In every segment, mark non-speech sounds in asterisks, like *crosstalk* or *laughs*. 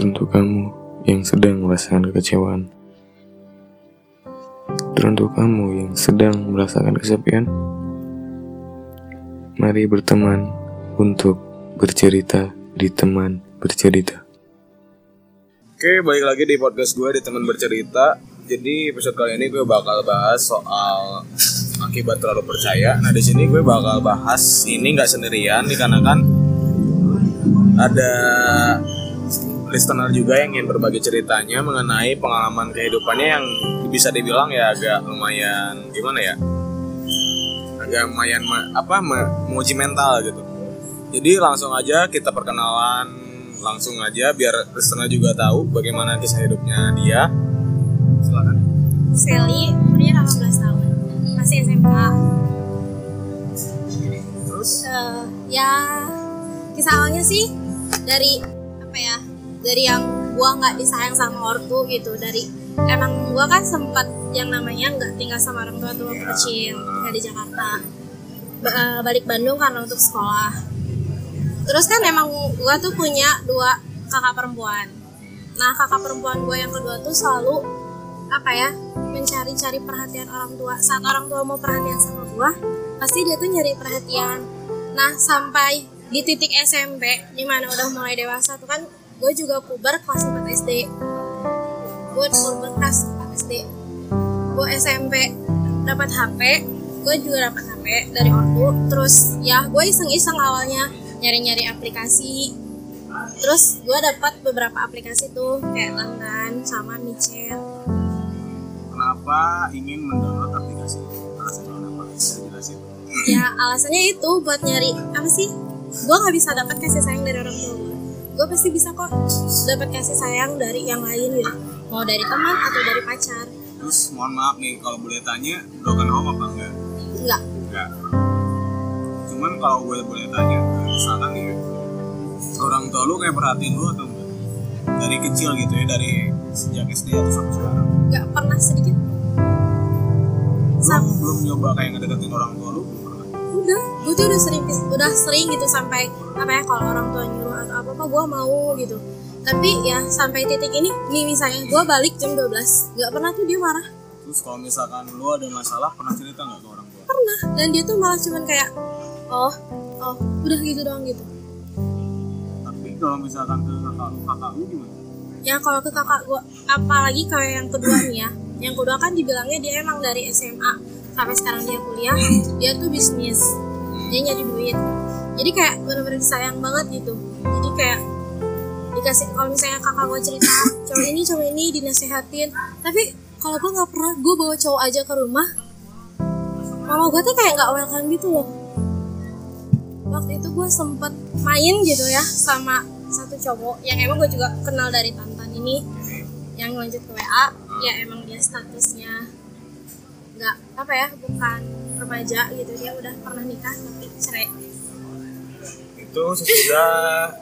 Teruntuk kamu yang sedang merasakan kekecewaan. Teruntuk kamu yang sedang merasakan kesepian. Mari berteman untuk bercerita di teman bercerita. Oke, balik lagi di podcast gue di teman bercerita. Jadi episode kali ini gue bakal bahas soal *laughs* akibat terlalu percaya. Nah di sini gue bakal bahas ini nggak sendirian dikarenakan ada listener juga yang ingin berbagi ceritanya mengenai pengalaman kehidupannya yang bisa dibilang ya agak lumayan gimana ya? Agak lumayan ma- apa ma- menguji mental gitu. Jadi langsung aja kita perkenalan langsung aja biar listener juga tahu bagaimana kisah hidupnya dia. Silakan. Sally umurnya 18 tahun. Masih SMK terus? Eh, ya kisah awalnya sih dari apa ya dari yang gua nggak disayang sama ortu gitu. Dari emang gua kan sempat yang namanya nggak tinggal sama orang tua tuh waktu kecil tinggal di Jakarta. Ba- eh, balik Bandung karena untuk sekolah. Terus kan emang gua tuh punya dua kakak perempuan. Nah kakak perempuan gua yang kedua tuh selalu apa ya mencari-cari perhatian orang tua. Saat orang tua mau perhatian sama gua pasti dia tuh nyari perhatian. Nah sampai di titik SMP di mana udah mulai dewasa tuh kan gue juga puber kelas 4 SD. Gue puber kelas 4 SD. Gue SMP dapat HP gue juga dapat HP dari ortu. Terus ya gue iseng-iseng awalnya nyari-nyari aplikasi. Terus gue dapat beberapa aplikasi tuh kayak Langgan sama Micet. Kenapa ingin mendownload aplikasi? Alasannya kenapa? Bisa jelasin ya alasannya itu buat nyari apa sih? Gue nggak bisa dapat kasih sayang dari orang tua gue pasti bisa kok dapat kasih sayang dari yang lain gitu. Mau dari teman atau dari pacar. Terus mohon maaf nih kalau boleh tanya broken home apa enggak? Enggak. Enggak. Cuman kalau gue boleh tanya misalkan nih orang tua lu kayak perhatiin lu atau enggak? Dari kecil gitu ya dari sejak SD atau sampai sekarang? Nggak pernah sedikit. Lu Sam belum nyoba kayak ngedeketin orang tua lu? belum udah gue tuh udah sering udah sering gitu sampai apa ya kalau orang tua nyuruh atau apa apa gue mau gitu. Tapi ya sampai titik ini nih misalnya gue balik jam 12 nggak pernah tuh dia marah. Terus kalau misalkan lu ada masalah pernah cerita nggak ke orang tua? Pernah dan dia tuh malah cuman kayak oh oh udah gitu doang gitu. Tapi kalau misalkan ke kakak lu kakak lu gimana? Ya kalau ke kakak gua apalagi kayak yang kedua nih ya yang kedua kan dibilangnya dia emang dari SMA sampai sekarang dia kuliah *laughs* dia tuh bisnis. Dia nyari duit. Jadi kayak bener-bener disayang banget gitu. Jadi kayak dikasih kalau misalnya kakak gua cerita *laughs* cowok ini cowok ini dinasehatin. Tapi kalau gua nggak pernah gua bawa cowok aja ke rumah mama gua tuh kayak nggak welcome gitu loh. Waktu itu gue sempet main gitu ya sama satu cowok. Yang emang gue juga kenal dari Tantan ini. Yang lanjut ke WA ya emang dia statusnya nggak apa ya bukan remaja gitu. Dia udah pernah nikah tapi cerai. Itu sesudah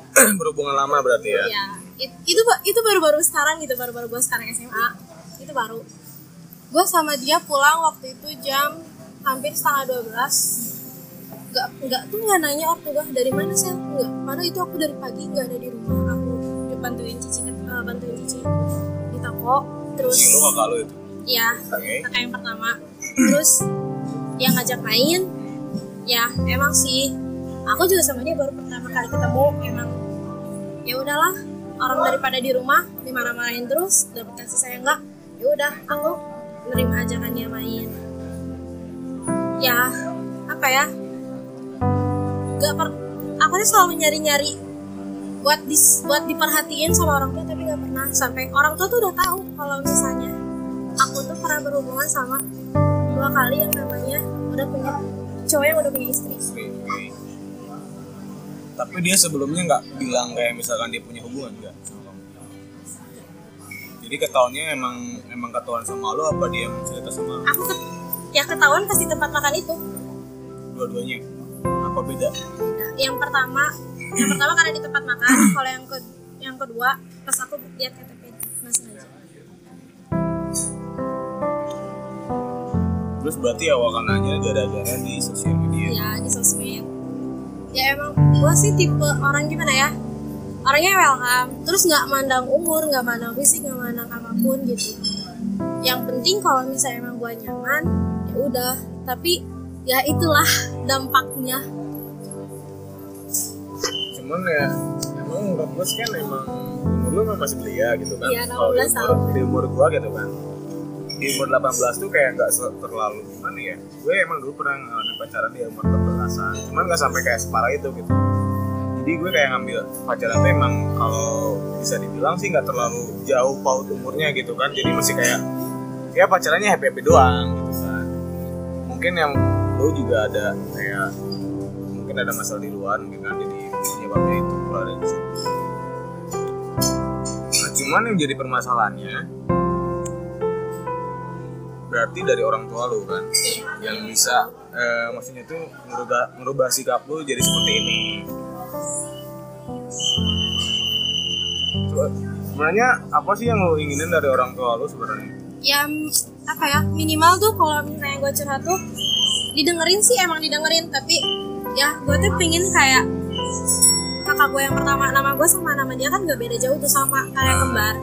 *clears throat* berhubungan lama berarti ya? Ya it- itu itu baru-baru sekarang gitu baru-baru gue sekarang SMA itu baru. Gue sama dia pulang waktu itu jam hampir setengah 12 nggak nggak tuh nggak nanya ortu gue dari mana sih nggak. Karena itu aku dari pagi nggak ada di rumah. Aku bantuin cici eh, bantuin cici di toko terus lu kakak lu itu? Ya oke. Kakak yang pertama terus yang ngajak main ya emang sih. Aku juga sama dia baru pertama kali ketemu emang ya udahlah orang daripada di rumah dimarah-marahin terus dapat kasih sayang enggak ya udah aku nerima ajakannya main. Ya apa ya gak per aku tuh selalu nyari-nyari buat dis buat diperhatiin sama orang tua tapi nggak pernah. Sampai orang tua tuh udah tahu kalau misalnya aku tuh pernah berhubungan sama dua kali yang namanya udah punya cowok yang udah punya istri. Tapi dia sebelumnya nggak bilang kayak misalkan dia punya hubungan nggak sama kamu? Jadi ketahuannya emang emang ketahuan sama lo apa dia emang cerita sama lo? aku ke, ya ketahuan pas di tempat makan itu. Dua-duanya? Apa beda? Yang pertama yang pertama karena di tempat makan kalau yang ke yang kedua pas aku lihat KTP terus berarti awal kanannya gara-gara di sosial media. Ya di sosmed. Ya emang gue sih tipe orang gimana ya? Orangnya welcome terus nggak mandang umur nggak mandang fisik nggak mandang apa pun gitu. Yang penting kalau misalnya emang gue nyaman ya udah. Tapi ya itulah dampaknya. Cuman ya emang menurut gue sih kan emang umur lu masih belia gitu kan. Iya, Kalau di 16 umur, tahun. di umur gue gitu kan di umur 18 tuh kayak nggak terlalu gimana ya. Gue emang dulu pernah ngalamin pacaran di umur 18an cuman nggak sampai kayak separah itu gitu. Jadi gue kayak ngambil pacaran tuh emang kalau bisa dibilang sih nggak terlalu jauh paut umurnya gitu kan. Jadi masih kayak ya pacarannya happy happy doang gitu kan. Mungkin yang lu juga ada kayak mungkin ada masalah di luar mungkin kan jadi penyebabnya itu keluar dari situ. Nah, cuman yang jadi permasalahannya berarti dari orang tua lu kan yang bisa eh, maksudnya tuh merubah merubah sikap lu jadi seperti ini. Sebenarnya apa sih yang lu inginin dari orang tua lu sebenarnya? Ya apa ya minimal tuh kalau misalnya gue curhat tuh didengerin sih emang didengerin tapi ya gue tuh pengen kayak kakak gue yang pertama nama gue sama nama dia kan gak beda jauh tuh sama kayak kembar.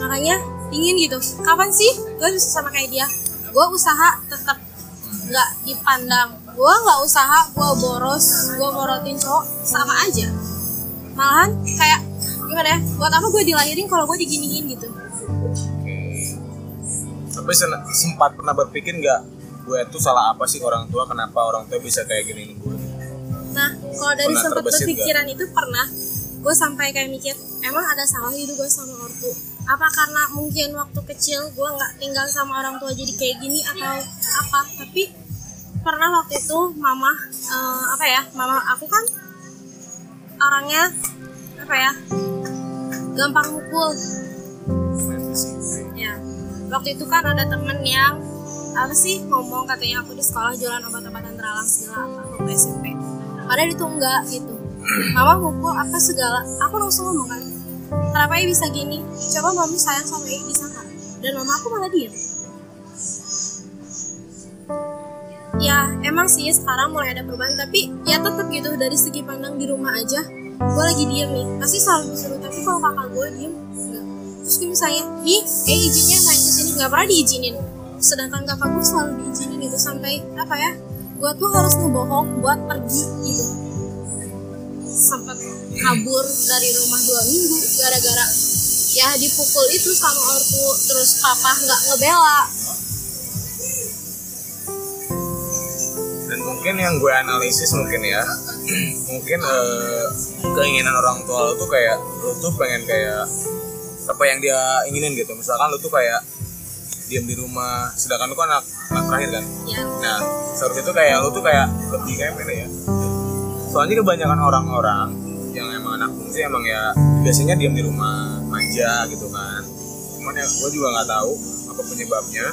Makanya ingin gitu. Kapan sih? Gue bisa sama kayak dia. Gue usaha tetap nggak dipandang. Gue nggak usaha gue boros gue morotin cowok. Sama aja. Malahan kayak gimana ya? Buat apa gue dilahirin kalau gue diginiin gitu? Tapi sempat pernah berpikir nggak gue tuh salah apa sih orang tua? Kenapa orang tua bisa kayak gini gue Nah, kalau dari Pernah sempat berpikiran itu pernah, gue sampai kayak mikir, emang ada salah gitu gue sama ortu? Apa karena mungkin waktu kecil gue nggak tinggal sama orang tua jadi kayak gini atau apa? Tapi pernah waktu itu mama eh, apa ya? Mama aku kan orangnya apa ya? Gampang mukul. Ya. Waktu itu kan ada temen yang apa sih ngomong katanya aku di sekolah jualan obat-obatan teralang segala apa waktu SMP padahal itu enggak gitu mama mukul apa segala aku langsung ngomong kan kenapa ya bisa gini? Coba mami sayang sama Ei bisa nggak dan mama aku malah diem. Ya emang sih sekarang mulai ada perubahan tapi ya tetap gitu dari segi pandang di rumah aja gue lagi diem nih. Pasti selalu disuruh tapi kalau kakak gue diem terus gue misalnya nih eh izinnya main ke sini. Nggak pernah diizinin. Sedangkan kakak gue selalu diizinin gitu sampai apa ya gue tuh harus ngebohong buat pergi gitu kabur dari rumah dua minggu gara-gara ya dipukul itu sama ortu terus papa nggak ngebela. Dan mungkin yang gue analisis mungkin ya *clears throat* mungkin eh, keinginan orang tua lo tuh kayak lo tuh pengen kayak apa yang dia inginin gitu. Misalkan lo tuh kayak diam di rumah sedangkan lo kan anak, anak terakhir kan? Ya. Nah seharusnya tuh kayak lo tuh kayak lebih kayak mana ya? Soalnya kebanyakan orang-orang yang emang anak fungsi emang ya biasanya diam di rumah manja gitu kan. Cuman ya gue juga nggak tahu apa penyebabnya.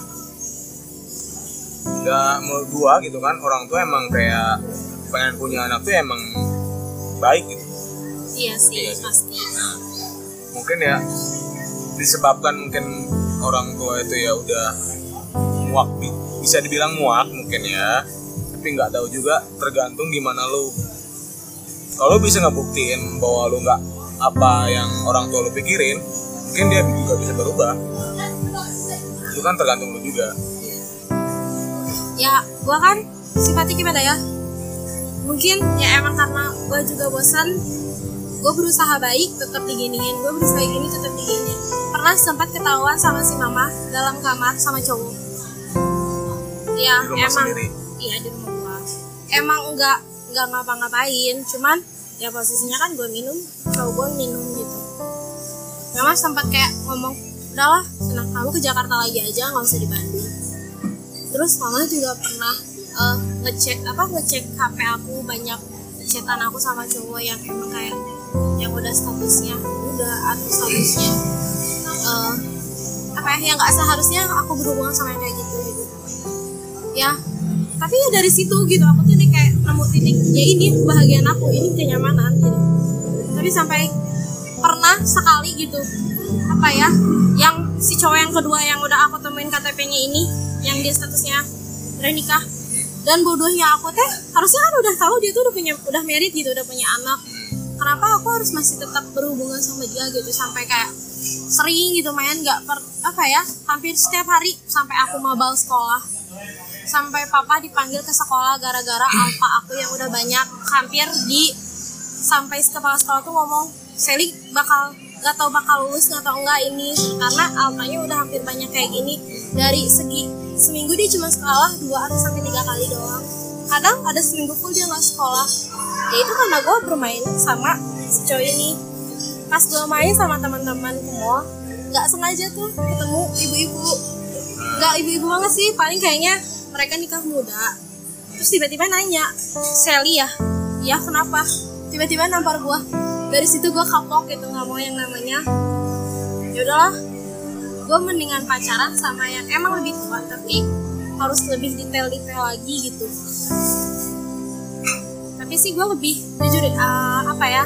Ya menurut gua gitu kan orang tua emang kayak pengen punya anak tuh emang baik gitu. Iya sih Iya sih. pasti. Nah mungkin ya disebabkan mungkin orang tua itu ya udah muak bi- bisa dibilang muak mungkin ya. Tapi nggak tahu juga tergantung gimana lu kalau bisa ngebuktiin bahwa lu nggak apa yang orang tua lu pikirin mungkin dia juga bisa berubah. Itu kan tergantung lu juga. Ya gua kan sifatnya gimana ya? Mungkin ya emang karena gua juga bosan gue berusaha baik tetap diginiin. Gue berusaha gini tetap diginiin. Pernah sempat ketahuan sama si mama dalam kamar sama cowok? Ya di rumah emang. sendiri? Iya di rumah gua. Emang nggak nggak ngapa-ngapain. Cuman ya posisinya kan gue minum cowok gue minum gitu. Memang sempat kayak ngomong udahlah senang. Kamu ke Jakarta lagi aja nggak usah di Bandung. Terus mama juga pernah eh, ngecek apa ngecek HP aku banyak chatan aku sama cowok yang emang kayak yang udah statusnya udah atau statusnya eh, apa ya yang nggak seharusnya aku berhubungan sama yang kayak gitu gitu. Ya tapi ya dari situ gitu aku tuh nih kayak nemu titik. Ya ini kebahagiaan aku ini kenyamanan gitu. Tapi sampai pernah sekali gitu apa ya yang si cowok yang kedua yang udah aku temuin KTP-nya ini yang dia statusnya udah nikah dan bodohnya aku teh harusnya kan udah tahu dia tuh udah punya udah married gitu udah punya anak. Kenapa aku harus masih tetap berhubungan sama dia gitu sampai kayak sering gitu main nggak per apa ya hampir setiap hari sampai aku mabal sekolah sampai papa dipanggil ke sekolah gara-gara alpa aku yang udah banyak. Hampir di sampai kepala sekolah tuh ngomong Sally bakal nggak tahu bakal lulus nggak tahu nggak ini. Karena alpanya udah hampir banyak kayak gini. Dari segi seminggu dia cuma sekolah dua atau sampai tiga kali doang. Kadang ada seminggu full dia nggak sekolah. Ya itu karena gue bermain sama si cowok ini. Pas gue main sama teman-teman mall nggak sengaja tuh ketemu ibu-ibu. Nggak ibu-ibu banget sih paling kayaknya mereka nikah muda terus tiba-tiba nanya Sally ya? Ya kenapa? Tiba-tiba nampar gue dari situ gue kapok gitu nggak mau yang namanya. Ya udahlah gue mendingan pacaran sama yang emang lebih tua tapi harus lebih detail-detail lagi gitu. Tapi sih gue lebih jujur uh, apa ya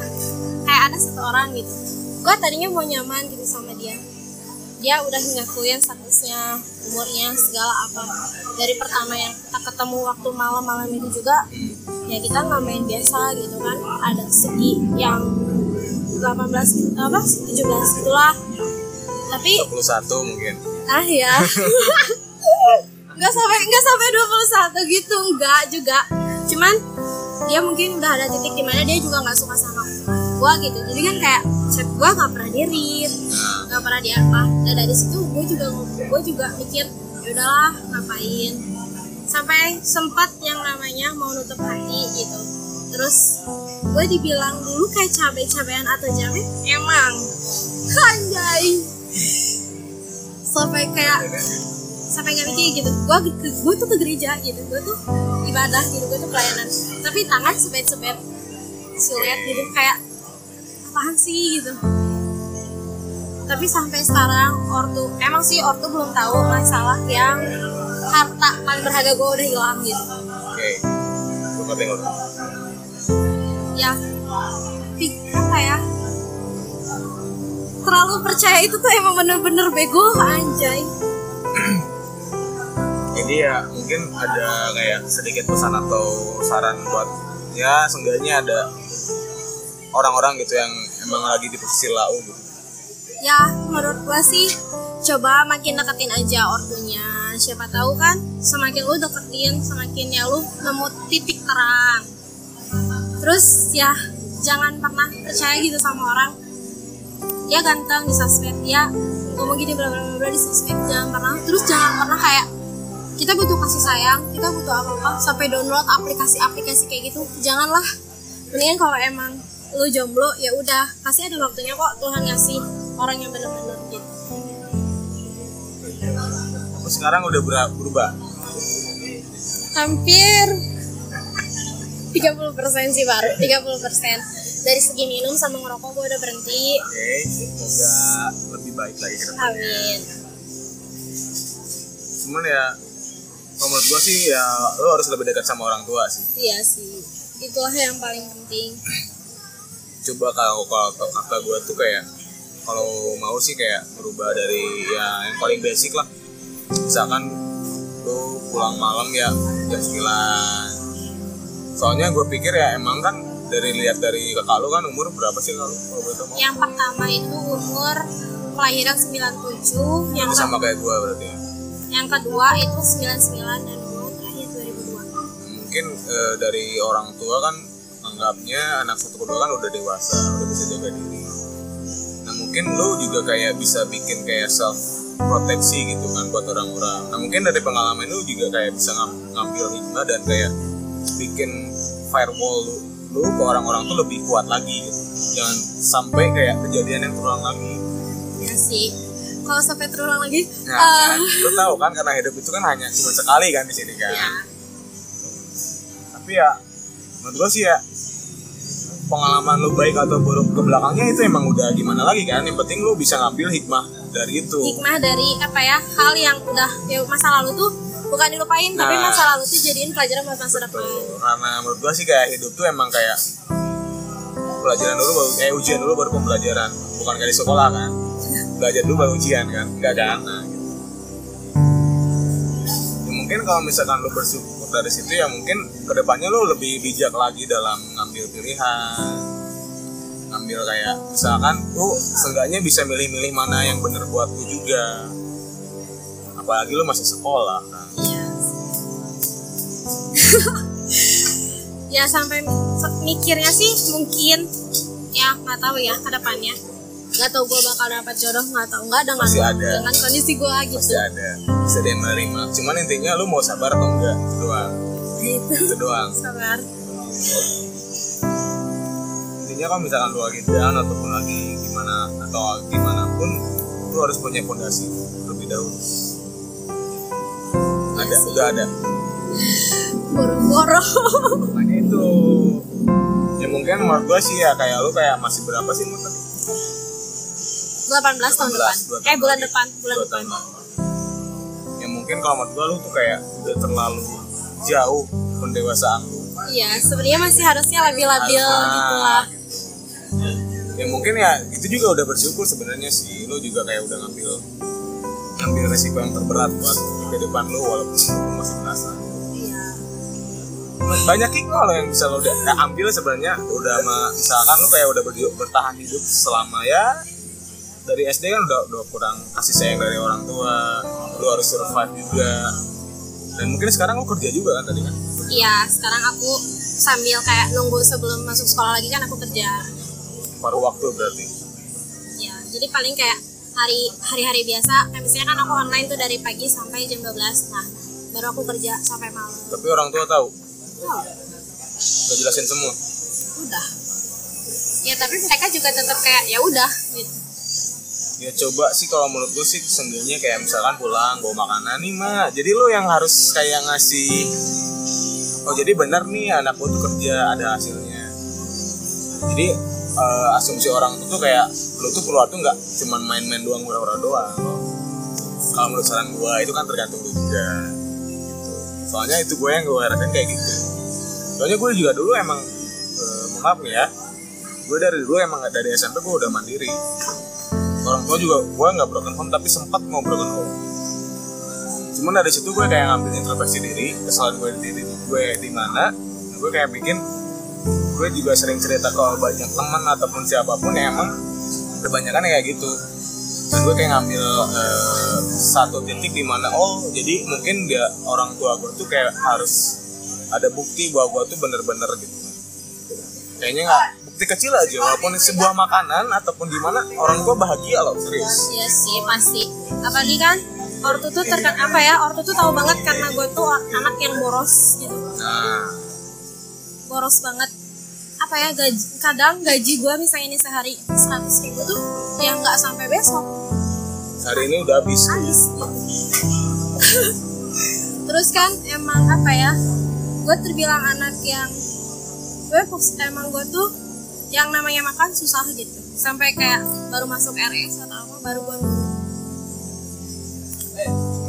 kayak ada satu orang gitu. Gue tadinya mau nyaman gitu sama dia. Dia udah ngakuin statusnya umurnya segala apa dari pertama yang kita ketemu waktu malam-malam itu juga ya kita nggak main biasa gitu kan. Ada segi yang 18 apa 17 itulah tapi 21 mungkin. Ah ya *laughs* nggak sampai nggak sampai 21 gitu nggak juga. Cuman dia mungkin udah ada titik di mana dia juga nggak suka sama gua gitu. Jadi kan kayak chat gua nggak pernah di read nggak pernah di apa. Dan dari situ gue juga gue juga mikir ya udahlah ngapain? Sampai sempat yang namanya mau nutup hati gitu. Terus gue dibilang dulu kayak cabai-cabean atau jamet emang. *laughs* Anjay. Sampai kayak sampai nggak mikir gitu. Gue gue tuh ke gereja gitu. Gue tuh ibadah gitu gue tuh pelayanan. Tapi tangan sebet-sebet siluet gitu. Kayak apaan sih? gitu tapi sampai sekarang ortu emang sih ortu belum tahu masalah yang harta paling berharga gue udah hilang gitu. Oke. Gue ngerti ngerti ya apa ya? Terlalu percaya itu tuh emang bener-bener bego anjay. Jadi ya mungkin ada kayak sedikit pesan atau saran buat ya seenggaknya ada orang-orang gitu yang emang lagi di posisi lau gitu ya menurut gua sih coba makin deketin aja ortunya. Siapa tahu kan semakin lu deketin semakin ya lu nemu titik terang. Terus ya jangan pernah percaya gitu sama orang. Dia ganteng di sosmed. Dia ngomong gini bla bla bla di sosmed. Jangan pernah. Terus jangan pernah kayak kita butuh kasih sayang kita butuh apa apa sampai download aplikasi-aplikasi kayak gitu. Janganlah. Mendingan kalau emang lu jomblo ya udah. Pasti ada waktunya kok Tuhan ngasih orang yang benar-benar gitu Terus sekarang udah ber- berubah? Hampir 30% sih baru 30% dari segi minum sama ngerokok gue udah berhenti. Oke semoga lebih baik lagi ke depannya. Amin. Cuman ya menurut gue sih ya lo harus lebih dekat sama orang tua sih. Iya sih. Itulah yang paling penting. Coba kalau kata gue tuh kayak kalau mau sih kayak merubah dari ya yang paling basic lah. Misalkan lo pulang malam ya jam 9 soalnya gue pikir ya emang kan dari lihat dari kakak lo kan umur berapa sih kalau kalau boleh tahu? Yang pertama itu umur kelahiran 97 yang sama kayak gue berarti ya. yang kedua itu 99 dan gue terakhir 2002 mungkin eh, dari orang tua kan anggapnya anak satu kedua kan udah dewasa udah bisa jaga diri mungkin lo juga kayak bisa bikin kayak self proteksi gitu kan buat orang-orang. Nah mungkin dari pengalaman lu juga kayak bisa ngam- ngambil hikmah dan kayak bikin firewall lu, lu ke orang-orang tuh lebih kuat lagi gitu. Jangan sampai kayak kejadian yang terulang lagi. Ya sih. Kalau sampai terulang lagi nah eh, kan, lu tahu kan karena hidup itu kan hanya cuma sekali kan di sini kan? Ya tapi ya menurut gue sih ya pengalaman lu baik atau buruk ke belakangnya itu emang udah gimana lagi kan? Yang penting lu bisa ngambil hikmah dari itu. Hikmah dari apa ya? Hal yang udah ya masa lalu tuh bukan dilupain tapi Nah. masa lalu tuh jadiin pelajaran buat masa depan. Karena menurut gue sih kayak hidup tuh emang kayak pelajaran dulu baru eh ujian dulu baru pembelajaran. Bukan kayak di sekolah kan. Belajar dulu baru ujian kan. Enggak kan nah, gitu. Ya, mungkin kalau misalkan lu bersyukur dari situ ya mungkin ke depannya lu lebih bijak lagi dalam ngambil pilihan ngambil kayak misalkan lu seenggaknya bisa milih-milih mana yang bener buat lu juga. Apalagi lu masih sekolah kan? Iya. *laughs* ya sampai mikirnya sih mungkin ya nggak tahu ya ke depannya. Nggak tahu gue bakal dapat jodoh nggak tahu. Nggak dengan Pasti ada. dengan kondisi gue gitu. Pasti ada. Bisa dia menerima cuman intinya lu mau sabar atau enggak itu doang. Gitu. Itu doang. Sabar intinya kalau misalkan lu lagi down ataupun lagi gimana atau gimana pun lu harus punya fondasi lebih dahulu. Ada udah ada? Boro-boro. Makanya itu ya mungkin menurut gua sih ya kayak lu kayak masih berapa sih menurut tadi? 18 tahun 18, depan eh bulan depan bulan depan. ya mungkin kalau menurut gua lu tuh kayak udah terlalu jauh pendewasaan lu. Iya sebenarnya masih harusnya lebih labil Ah, gitu. lah ya mungkin ya itu juga udah bersyukur sebenarnya sih. Lu juga kayak udah ngambil ngambil resiko yang terberat buat ke depan lu walaupun lu masih merasa. Iya. Banyak hikmah lo yang bisa lo udah ambil sebenarnya. Udah ma- misalkan lu kayak udah berju- bertahan hidup selama ya dari SD kan udah udah kurang kasih sayang dari orang tua. Lu harus survive juga. Dan mungkin sekarang lu kerja juga kan tadi kan? Iya sekarang aku sambil kayak nunggu sebelum masuk sekolah lagi kan aku kerja paruh waktu berarti? Ya jadi paling kayak hari hari-hari biasa. Kayak misalnya kan aku online tuh dari pagi sampai jam 12 nah baru aku kerja sampai malam. Tapi orang tua tahu? Oh, udah jelasin semua? Udah. Ya tapi mereka juga tetap kayak ya udah gitu. Ya coba sih kalau menurut gue sih seenggaknya kayak misalkan pulang bawa makanan nih mak. Jadi lo yang harus kayak ngasih oh jadi benar nih anak gue tuh kerja ada hasilnya. Jadi eh, asumsi orang tuh tuh kayak lo tuh keluar tuh nggak cuman main-main doang murah-murah doang. Kalau menurut saran gue itu kan tergantung lu juga. Gitu. soalnya itu gue yang gue rasain kayak gitu. Soalnya gue juga dulu emang mohon maaf nih ya gue dari dulu emang dari SMP gue udah mandiri. Orang tua juga gue nggak broken home tapi sempat mau broken home. Cuman dari situ gue kayak ngambil introspeksi diri kesalahan gue di diri gue di mana gue kayak bikin gue juga sering cerita ke banyak teman ataupun siapa pun yang emang kebanyakan kayak gitu dan gue kayak ngambil eh, satu titik di mana oh jadi mungkin dia orang tua gue tuh kayak harus ada bukti bahwa gue tuh bener-bener gitu kayaknya nggak bukti kecil aja walaupun sebuah makanan ataupun di mana orang tua bahagia loh serius Iya sih pasti. Apalagi kan ortu tuh terken apa ya? Ortu tuh tahu banget karena gue tuh anak yang boros gitu. nah Boros banget. Apa ya gaji? Kadang gaji gue misalnya ini sehari 100 ribu tuh ya nggak sampai besok hari ini udah habis habis. gitu. *laughs* Terus kan emang apa ya? Gue terbilang anak yang gue emang gue tuh yang namanya makan susah gitu sampai kayak baru masuk RS atau apa baru gue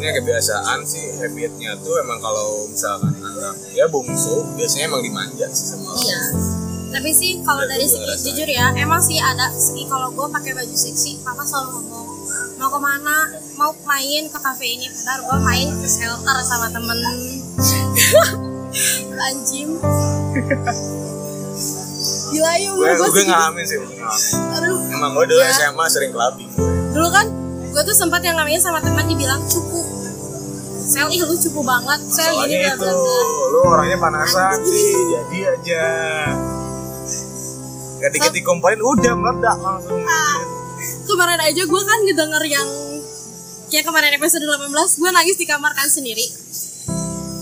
ini kebiasaan sih habitnya tuh emang kalau misalkan anak ya bungsu biasanya emang dimanja sih sama. Iya. Tapi sih kalau dari segi jujur ya, emang sih ada segi kalau gue pakai baju seksi, papa selalu ngomong mau ke mana, mau main ke kafe ini, padahal gue main ke shelter sama temen *laughs* anjim. Gila ya gue gue ngalamin sih gue ngalamin emang gue dulu Ya. SMA sering clubbing Dulu kan gue tuh sempat yang namanya sama teman dibilang cupu. Sel, ih lu cupu banget. Sel, gini bla itu lu orangnya panasan sih jadi aja. Ketika dikumpulin udah meledak langsung. Kemarin aja gue kan ngedenger yang kayak kemarin episode 18 gue nangis di kamar kan sendiri.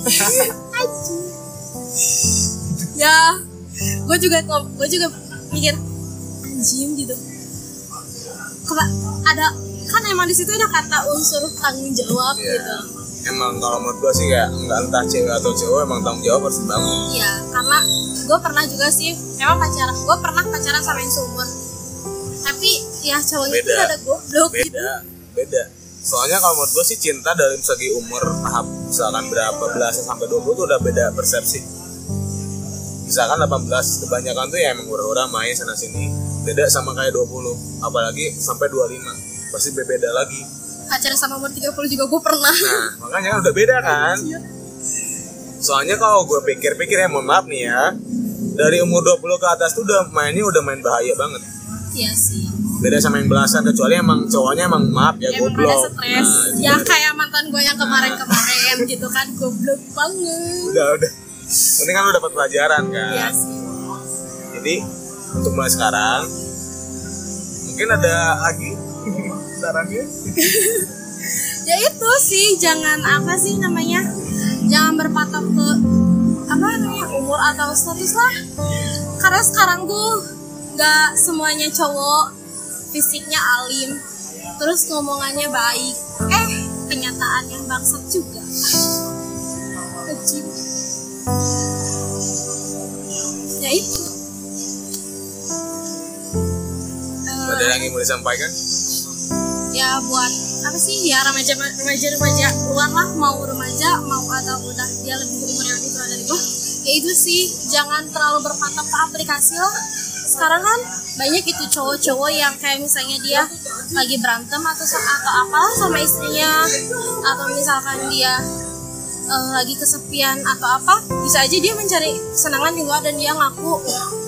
*laughs* Ya gue juga gue juga mikir anjing gitu. Kela, ada kan emang di situ ada kata unsur tanggung jawab Iya. gitu emang kalau menurut gue sih kayak nggak entah cewek atau cowok emang tanggung jawab harus dibangun Iya, karena gue pernah juga sih, emang pacaran, gue pernah pacaran sama yang seumur. Tapi ya cowoknya itu Beda. ada goblok gitu. beda beda soalnya kalau menurut gue sih cinta dalam segi umur tahap misalkan berapa belas sampai 20 tuh udah beda persepsi misalkan 18 kebanyakan tuh ya emang orang-orang main sana sini beda sama kayak 20 apalagi sampai 25 pasti beda lagi. Pacaran sama umur 30 juga gue pernah. nah makanya kan udah beda kan? soalnya kalau gue pikir-pikir ya mohon maaf nih ya dari umur 20 ke atas tuh udah mainnya udah main bahaya banget. Iya sih. Beda sama yang belasan kecuali emang cowoknya emang maaf ya emang goblok. pada stres. Nah, itu ya kayak mantan gue yang kemarin-kemarin gitu kan goblok banget. Udah udah. Ini kan lu dapat pelajaran kan? Iya sih. Jadi untuk mulai sekarang mungkin ada lagi sarannya? *laughs* Ya itu sih jangan apa sih namanya jangan berpatok ke apa namanya umur atau status lah. Karena sekarang tuh nggak semuanya cowok fisiknya alim terus ngomongannya baik. Eh kenyataannya bangsat juga. *laughs* Kecil. ya itu. Ada yang ingin disampaikan ya buat apa sih ya remaja remaja remaja luar lah mau remaja mau atau udah dia lebih umur yang lebih tua dari gua. Ya itu sih jangan terlalu berpatok ke aplikasi lah. Sekarang kan banyak itu cowok-cowok yang kayak misalnya dia lagi berantem atau atau apalah sama istrinya. Atau misalkan dia eh, lagi kesepian atau apa bisa aja dia mencari kesenangan di luar dan dia ngaku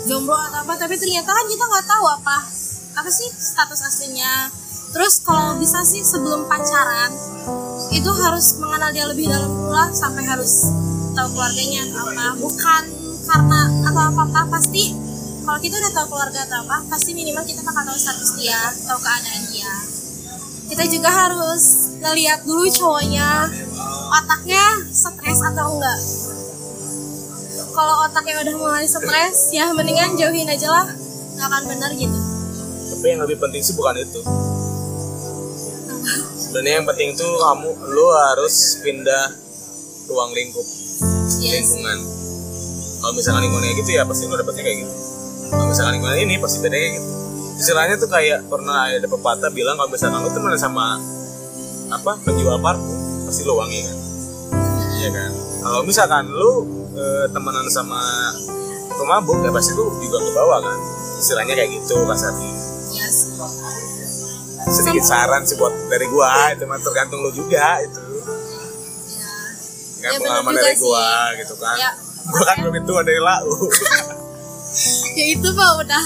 jomblo atau apa. Tapi ternyata kan kita nggak tahu apa apa sih status aslinya terus kalau bisa sih sebelum pacaran itu harus mengenal dia lebih dalam lah sampai harus tahu keluarganya atau apa. Bukan karena atau apa apa pasti kalau kita udah tahu keluarga atau apa pasti minimal kita bakal tahu status dia tahu keadaan dia. Kita juga harus ngeliat dulu cowoknya otaknya stres atau enggak. Kalau otaknya udah mulai stres ya mendingan jauhin aja lah. Nggak akan benar gitu. Tapi yang lebih penting sih bukan itu sebenarnya yang penting tuh kamu lu harus pindah ruang lingkup yes. lingkungan. Kalau misalkan lingkungannya gitu ya pasti lu dapetnya kayak gitu. Kalau misalkan lingkungan ini pasti beda kayak gitu. Istilahnya tuh kayak pernah ada pepatah bilang kalau misalkan lu temenan sama apa penjual parfum pasti lu wangi kan? Iya kan? Kalau misalkan lu eh, temenan sama pemabuk ya pasti lu juga ke bawah kan? Istilahnya kayak gitu kasarnya sedikit saran sih buat dari gua itu mah tergantung lu juga itu. Kan Ya, bener pengalaman dari sih. gua gitu kan. Ya. gua kan lebih tua dari lau. *laughs* Ya itu mah udah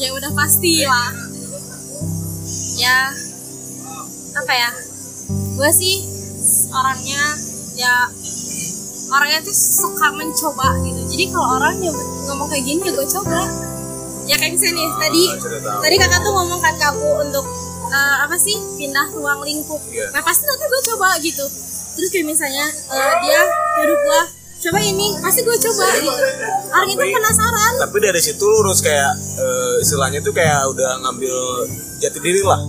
ya udah pasti lah. Ya apa ya gue sih orangnya ya orangnya tuh suka mencoba gitu. Jadi kalau orang ngomong kayak gini ya gue coba. Ya kayak misalnya nih tadi tahu. tadi kakak tuh ngomong kan ke aku untuk eh, apa sih? Pindah ruang lingkup. Iya. nah pasti nanti gue coba gitu. Terus kayak misalnya eh, dia nyuruh gue coba ini pasti gue coba. Gitu. orang itu penasaran. tapi dari situ lu harus kayak eh, istilahnya tuh kayak udah ngambil jati diri lah.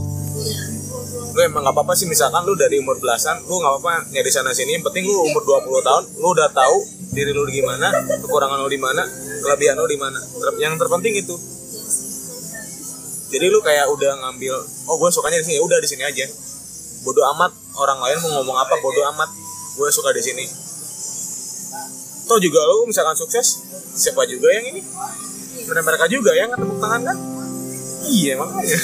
Lu emang gak apa-apa sih misalkan lu dari umur belasan lu gak apa-apa nyari sana sini yang penting lu umur 20 tahun lu udah tahu diri lu gimana kekurangan lu di mana kelebihan lu di mana. Yang terpenting itu jadi lu kayak udah ngambil oh gue sukanya di sini ya udah di sini aja. Bodoh amat orang lain mau ngomong apa bodoh amat. Gue suka di sini. Toh juga lu misalkan sukses siapa juga yang ini? Mereka mereka juga yang tepuk tangan kan? Iya makanya.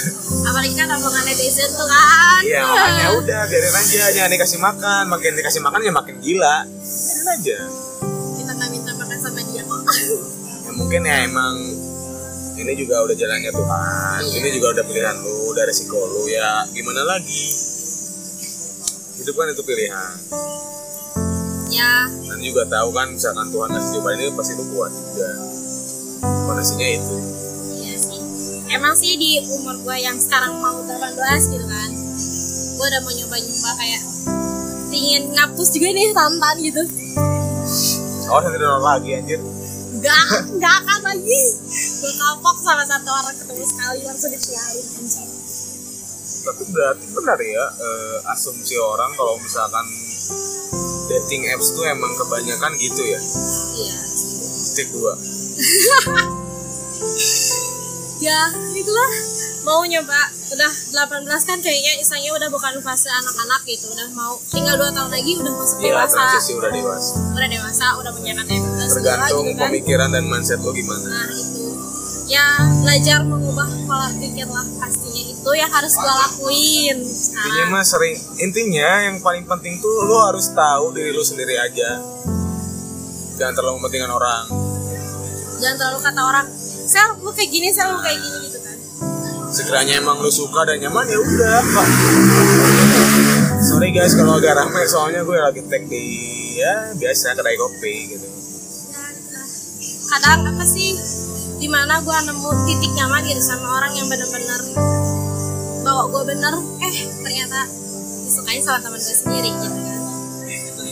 Apalagi kan omongan netizen tuh kan. Iya makanya udah biarin aja. Jangan dikasih makan. Makin dikasih makan ya makin gila. Biarin aja. Kita nggak minta makan sama dia kok. Ya mungkin ya emang ini juga udah jalannya Tuhan. Ini juga udah pilihan lu udah resiko lu ya. Gimana lagi? Hidup kan itu pilihan. Ya. Dan juga tahu kan misalkan Tuhan ngasih jawaban ini pasti lu kuat juga. Kondisinya itu. Iya sih. Emang sih di umur gue yang sekarang mau 18 gitu kan gue udah mau nyoba-nyoba kayak ingin ngapus juga nih tantan gitu. Nanti donor lagi anjir Gak, gak akan lagi Gue kapok sama satu orang ketemu sekali langsung ditinggalin anjing. Tapi berarti benar ya eh, asumsi orang kalau misalkan dating apps tuh emang kebanyakan gitu ya? Iya. Stick dua. *laughs* Ya itulah mau nyoba udah 18 kan kayaknya isanya udah bukan fase anak-anak gitu. Udah mau tinggal 2 tahun lagi udah masuk Iya dewasa. transisi udah dewasa. Udah dewasa udah punya KTP segala tergantung gitu kan? pemikiran dan mindset lo gimana. Nah itu. Ya belajar mengubah pola pikir lah pastinya itu yang harus gue lakuin. Intinya sekarang mah sering intinya yang paling penting tuh lo harus tahu diri lo sendiri aja. Jangan terlalu mementingkan orang. Jangan terlalu kata orang sel lu kayak gini sel lu kayak gini gitu kan. Sekiranya emang lu suka dan nyaman ya udah Pak. sorry guys kalau agak rame soalnya gue lagi tag di ya biasa kedai kopi gitu kadang apa sih? Di mana gue nemu titik nyaman gitu sama orang yang bener-bener bawa gue bener? Eh ternyata disukain sama teman gue sendiri gitu kan.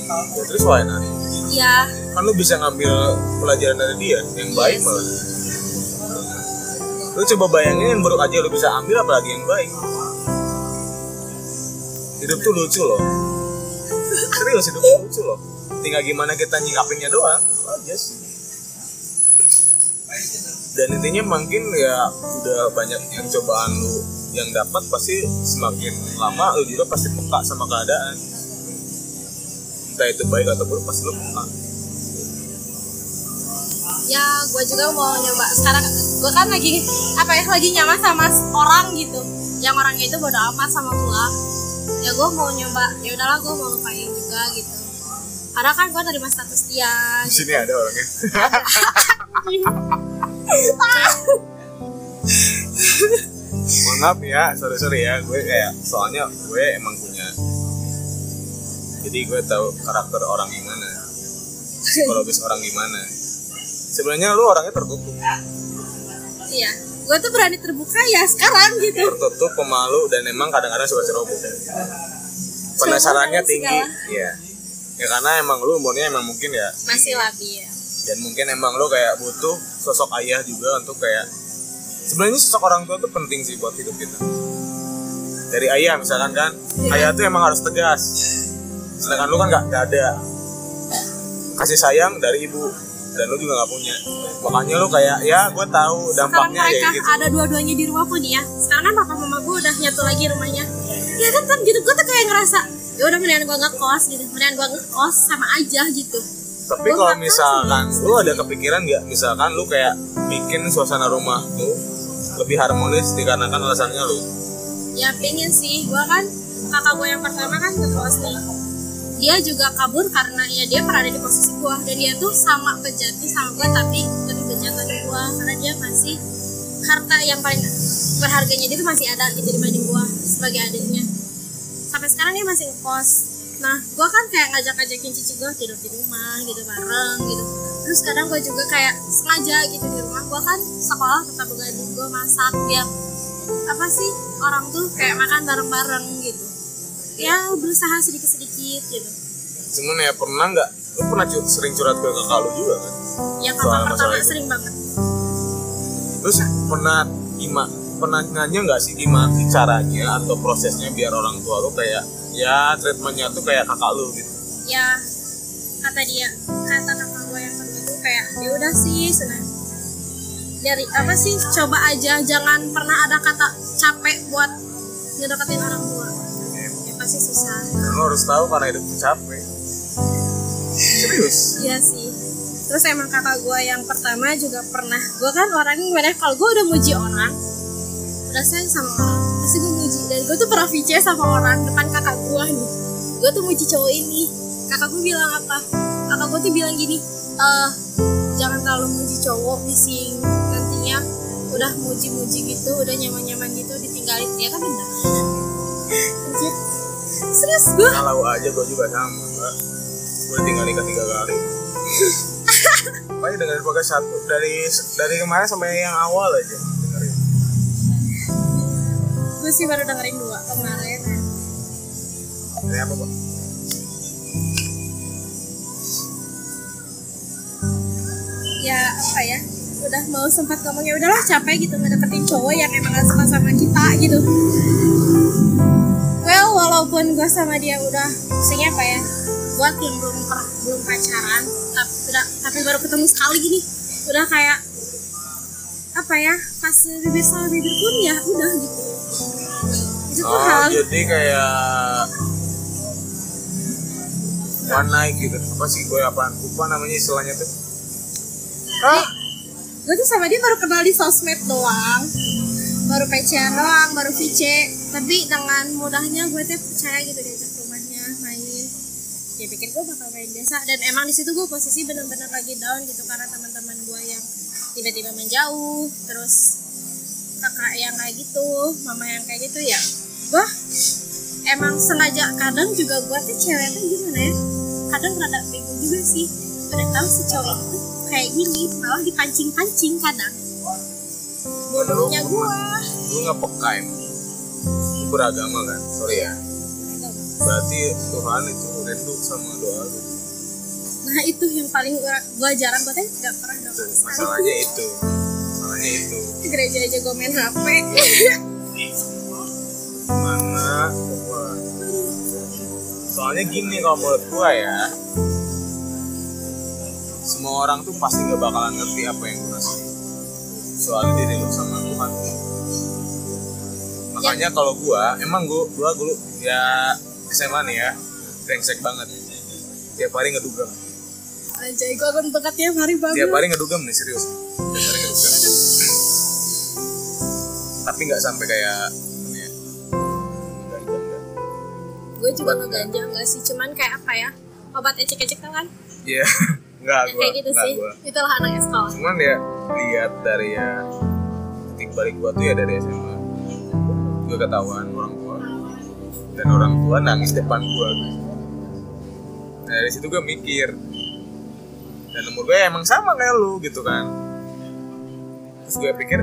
Ya, terus why not? Ya kan lu bisa ngambil pelajaran dari dia yang baik Yes. malah lu coba bayangin yang buruk aja lu bisa ambil apalagi yang baik. Hidup tuh lucu loh. Serius hidup tuh lucu loh. Tinggal gimana kita nyikapinnya doang. Aja sih dan intinya mungkin ya udah banyak yang cobaan lu yang dapat pasti semakin lama lu juga pasti peka sama keadaan. Entah itu baik atau buruk pasti lu peka. Ya gue juga mau nyoba. Sekarang gue kan lagi apa ya lagi nyaman sama orang gitu. Yang orangnya itu bodo amat sama gue ya gue mau nyoba. Ya udahlah gue mau lupain juga gitu. Karena kan gue nerima status dia. Di sini ada orangnya *laughs* maaf ya sorry sorry ya. Gue kayak soalnya gue emang punya jadi gue tahu karakter orang gimana. Psikologis orang gimana. Sebenarnya lu orangnya tertutup iya. Gue tuh berani terbuka ya sekarang gitu. Tertutup pemalu dan emang kadang-kadang suka ceroboh. Penasarannya tinggi segala. ya ya karena emang lu umurnya emang mungkin ya masih labil dan mungkin emang lo kayak butuh sosok ayah juga untuk kayak sebenarnya sosok orang tua tuh penting sih buat hidup kita. Dari ayah misalkan kan ayah tuh emang harus tegas. Sedangkan lu kan nggak nggak ada kasih sayang dari ibu dan lu juga nggak punya. Makanya lu kayak ya gue tahu sekarang dampaknya mereka kayak gitu. ada dua-duanya di rumah pun ya. Sekarang kan papa mama gue udah nyatu lagi rumahnya. Ya kan kan gitu. Gue tuh kayak ngerasa ya udah mendingan gue ngekos gitu. Mendingan gue ngekos sama aja gitu tapi Gua kalau misalkan lu ada kepikiran nggak? Misalkan lu kayak bikin suasana rumah lu lebih harmonis dikarenakan alasannya lu. Ya pengen sih. Gue kan kakak gue yang pertama kan ngekos nih. Dia juga kabur karena ya dia pernah ada di posisi gue dan dia tuh sama bejatnya sama gue tapi lebih bejat dari gue karena dia masih harta yang paling berharganya dia tuh masih ada gitu dibanding gue sebagai adiknya. Sampai sekarang dia masih ngekos nah gue kan kayak ngajak-ngajakin cici gue tidur di rumah gitu bareng gitu. Terus kadang gue juga kayak sengaja gitu di rumah. Gue kan sekolah tetap begadang gue masak biar apa sih orang tuh kayak makan bareng-bareng gitu. Ya berusaha sedikit-sedikit gitu. Cuman ya pernah nggak? Lu pernah cu- sering curhat ke kakak lu juga kan? Ya kakak pertama itu. sering banget. Terus pernah gimana pernah nanya nggak sih gimana caranya atau prosesnya biar orang tua lu kayak ya treatmentnya tuh kayak kakak lu gitu ya kata dia kata kakak gue yang kedua tuh kayak ya udah sih senang dari apa sih coba aja jangan pernah ada kata capek buat ngedeketin orang tua ya pasti susah dan lu harus tahu karena hidup tuh capek serius Iya sih. Terus emang kakak gue yang pertama juga pernah. Gue kan orangnya gimana? ya, Kalau gue udah muji orang, sayang sama orang, pasti gue muji. Dan gue tuh pernah VC sama orang depan kakak gue nih. Gue tuh muji cowok ini. Kakak gue bilang apa? Kakak gue tuh bilang gini, eh jangan terlalu muji cowok, bising nantinya udah muji-muji gitu, udah nyaman-nyaman gitu, ditinggalin dia kan bener. Anjir. Serius gue kalau aja gue juga sama mbak gue tinggal nikah tiga kali *laughs* Makanya dengerin podcast satu dari dari kemarin sampai yang awal aja. Gue sih baru dengerin dua kemarin. Dari apa pak? ya apa ya? Udah mau sempat ngomong ya udahlah capek gitu ngedeketin cowok yang emang gak suka sama kita gitu. Well walaupun gue sama dia udah maksudnya apa ya buat yang belum per- belum pacaran tapi udah tapi baru ketemu sekali gini udah kayak apa ya pas bibir sama bibir pun ya udah gitu itu Oh jadi kayak one night gitu. Apa sih gue apa lupa namanya istilahnya tuh. Ah gue tuh sama dia baru kenal di sosmed doang. Baru PC doang baru VC tapi dengan mudahnya gue tuh percaya gitu diajak rumahnya main. Dia pikir gue bakal main biasa. Dan emang di situ gue posisi bener-bener lagi down gitu karena teman-teman gue yang tiba-tiba menjauh terus kakak yang kayak gitu mama yang kayak gitu ya gue emang sengaja kadang juga gue tuh cewek tuh gimana ya? Kadang rada bingung juga sih. Udah tahu si cowok itu kayak gini malah dipancing-pancing kadang. Bodohnya gue lu nggak peka emang lu beragama kan? Sorry ya. Berarti Tuhan itu rindu sama doa lu. Nah itu yang paling gue jarang gue tuh gak pernah dapet masalahnya itu. Masalahnya itu. Gereja aja gue main hp *laughs* gua soalnya gini kalau menurut gua ya semua orang tuh pasti nggak bakalan ngerti apa yang gua rasain soalnya diri lu sama Tuhan. Makanya kalau gua emang gua gua dulu ya SMA nih ya brengsek banget. Tiap hari ngedugem. Anjay, gue akan bekat tiap hari banget. Tiap hari ngedugem nih serius. Tiap hari ngedugem. Tapi nggak sampai kayak Gue juga ngeganja enggak sih, cuman kayak apa ya Obat ecek-ecek tau kan? Iya, *laughs* enggak Ya, gua. kayak gitu sih gua. Itulah anak sekolah Cuman ya lihat dari ya titik balik gua tuh ya dari SMA. Gua ketahuan orang tua dan orang tua nangis depan gua. Nah, dari situ gua mikir dan umur gue emang sama kayak lu gitu kan terus gue pikir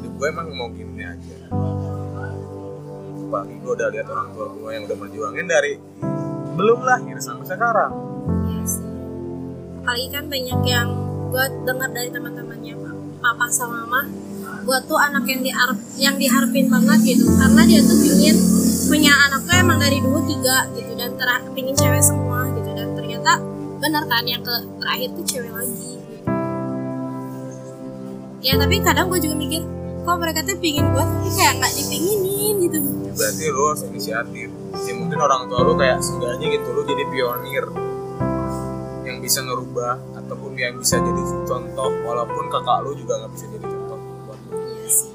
hidup gue emang mau gini aja apalagi gue udah lihat orang tua gue yang udah berjuangin dari belum lahir sampai sekarang. Iya sih. Apalagi kan banyak yang gue dengar dari teman-temannya Papa sama Mama Gue tuh anak yang diharap, yang diharapin banget gitu. Karena dia tuh pingin punya anak tuh emang dari dulu tiga gitu Dan ter pingin cewek semua gitu. Dan ternyata benar kan yang ke terakhir tuh cewek lagi gitu. Ya tapi kadang gue juga mikir Kok mereka tuh pingin gue tapi kayak nggak dipinginin gitu berarti lu harus inisiatif ya mungkin orang tua lu kayak seenggaknya gitu lu jadi pionir yang bisa ngerubah ataupun yang bisa jadi contoh walaupun kakak lu juga nggak bisa jadi contoh buat lu Iya sih.